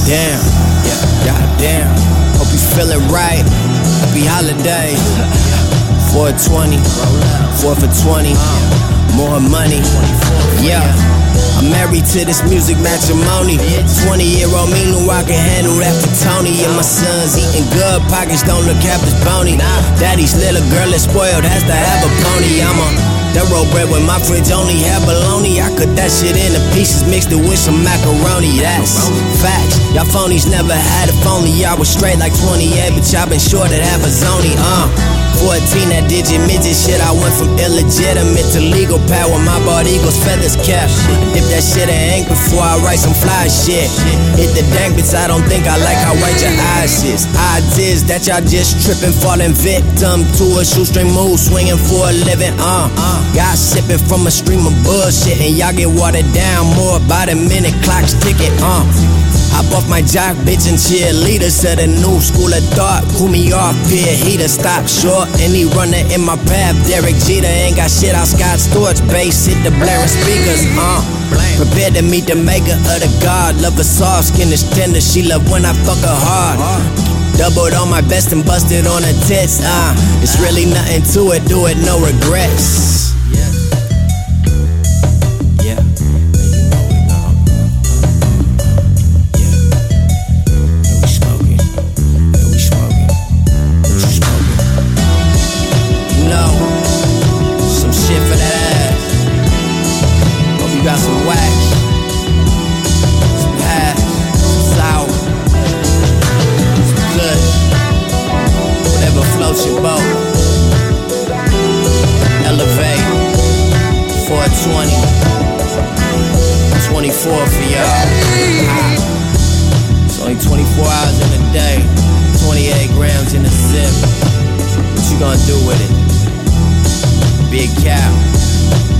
Goddamn, yeah, goddamn. Hope you feeling right. Happy holiday. 420, 4 for 20, more money. Yeah. I'm married to this music matrimony. 20 year old me knew I can handle that for Tony. And my son's eating good, pockets don't look half as bony. Daddy's little girl is spoiled, has to have a pony. I'm a that roll bread when my fridge only had bologna. I cut that shit into pieces, mixed it with some macaroni. That's facts. Y'all phonies never had a phony. y'all was straight like 28, but y'all been short at zony. Uh. 14, that digit midget shit. I went from illegitimate to legal power. My bald eagles feathers kept. Dip that shit in ink before I write some fly shit. Hit the dank bits, I don't think I like how white your eyes is. Is that y'all just tripping, falling victim to a shoestring move, swinging for a living. Uh, got sipping from a stream of bullshit, and y'all get watered down more by the minute clock's ticking. Uh. Hop off my jock, bitch, and cheerleader. Said a new school of thought. Pull me off, peer heater. Stop short. Any runner in my path. Derek Jeter ain't got shit out Scott Storch. Bass hit the blaring speakers. Uh. Prepare to meet the maker of the god. Love a soft skin is tender. She love when I fuck her hard. Doubled on my best and busted on her tits. Uh. It's really nothing to it. Do it, no regrets. Floats your boat. Elevate. 420. 24 for y'all. It's only 24 hours in a day, 28 grams in a zip. What you gonna do with it? Big cow.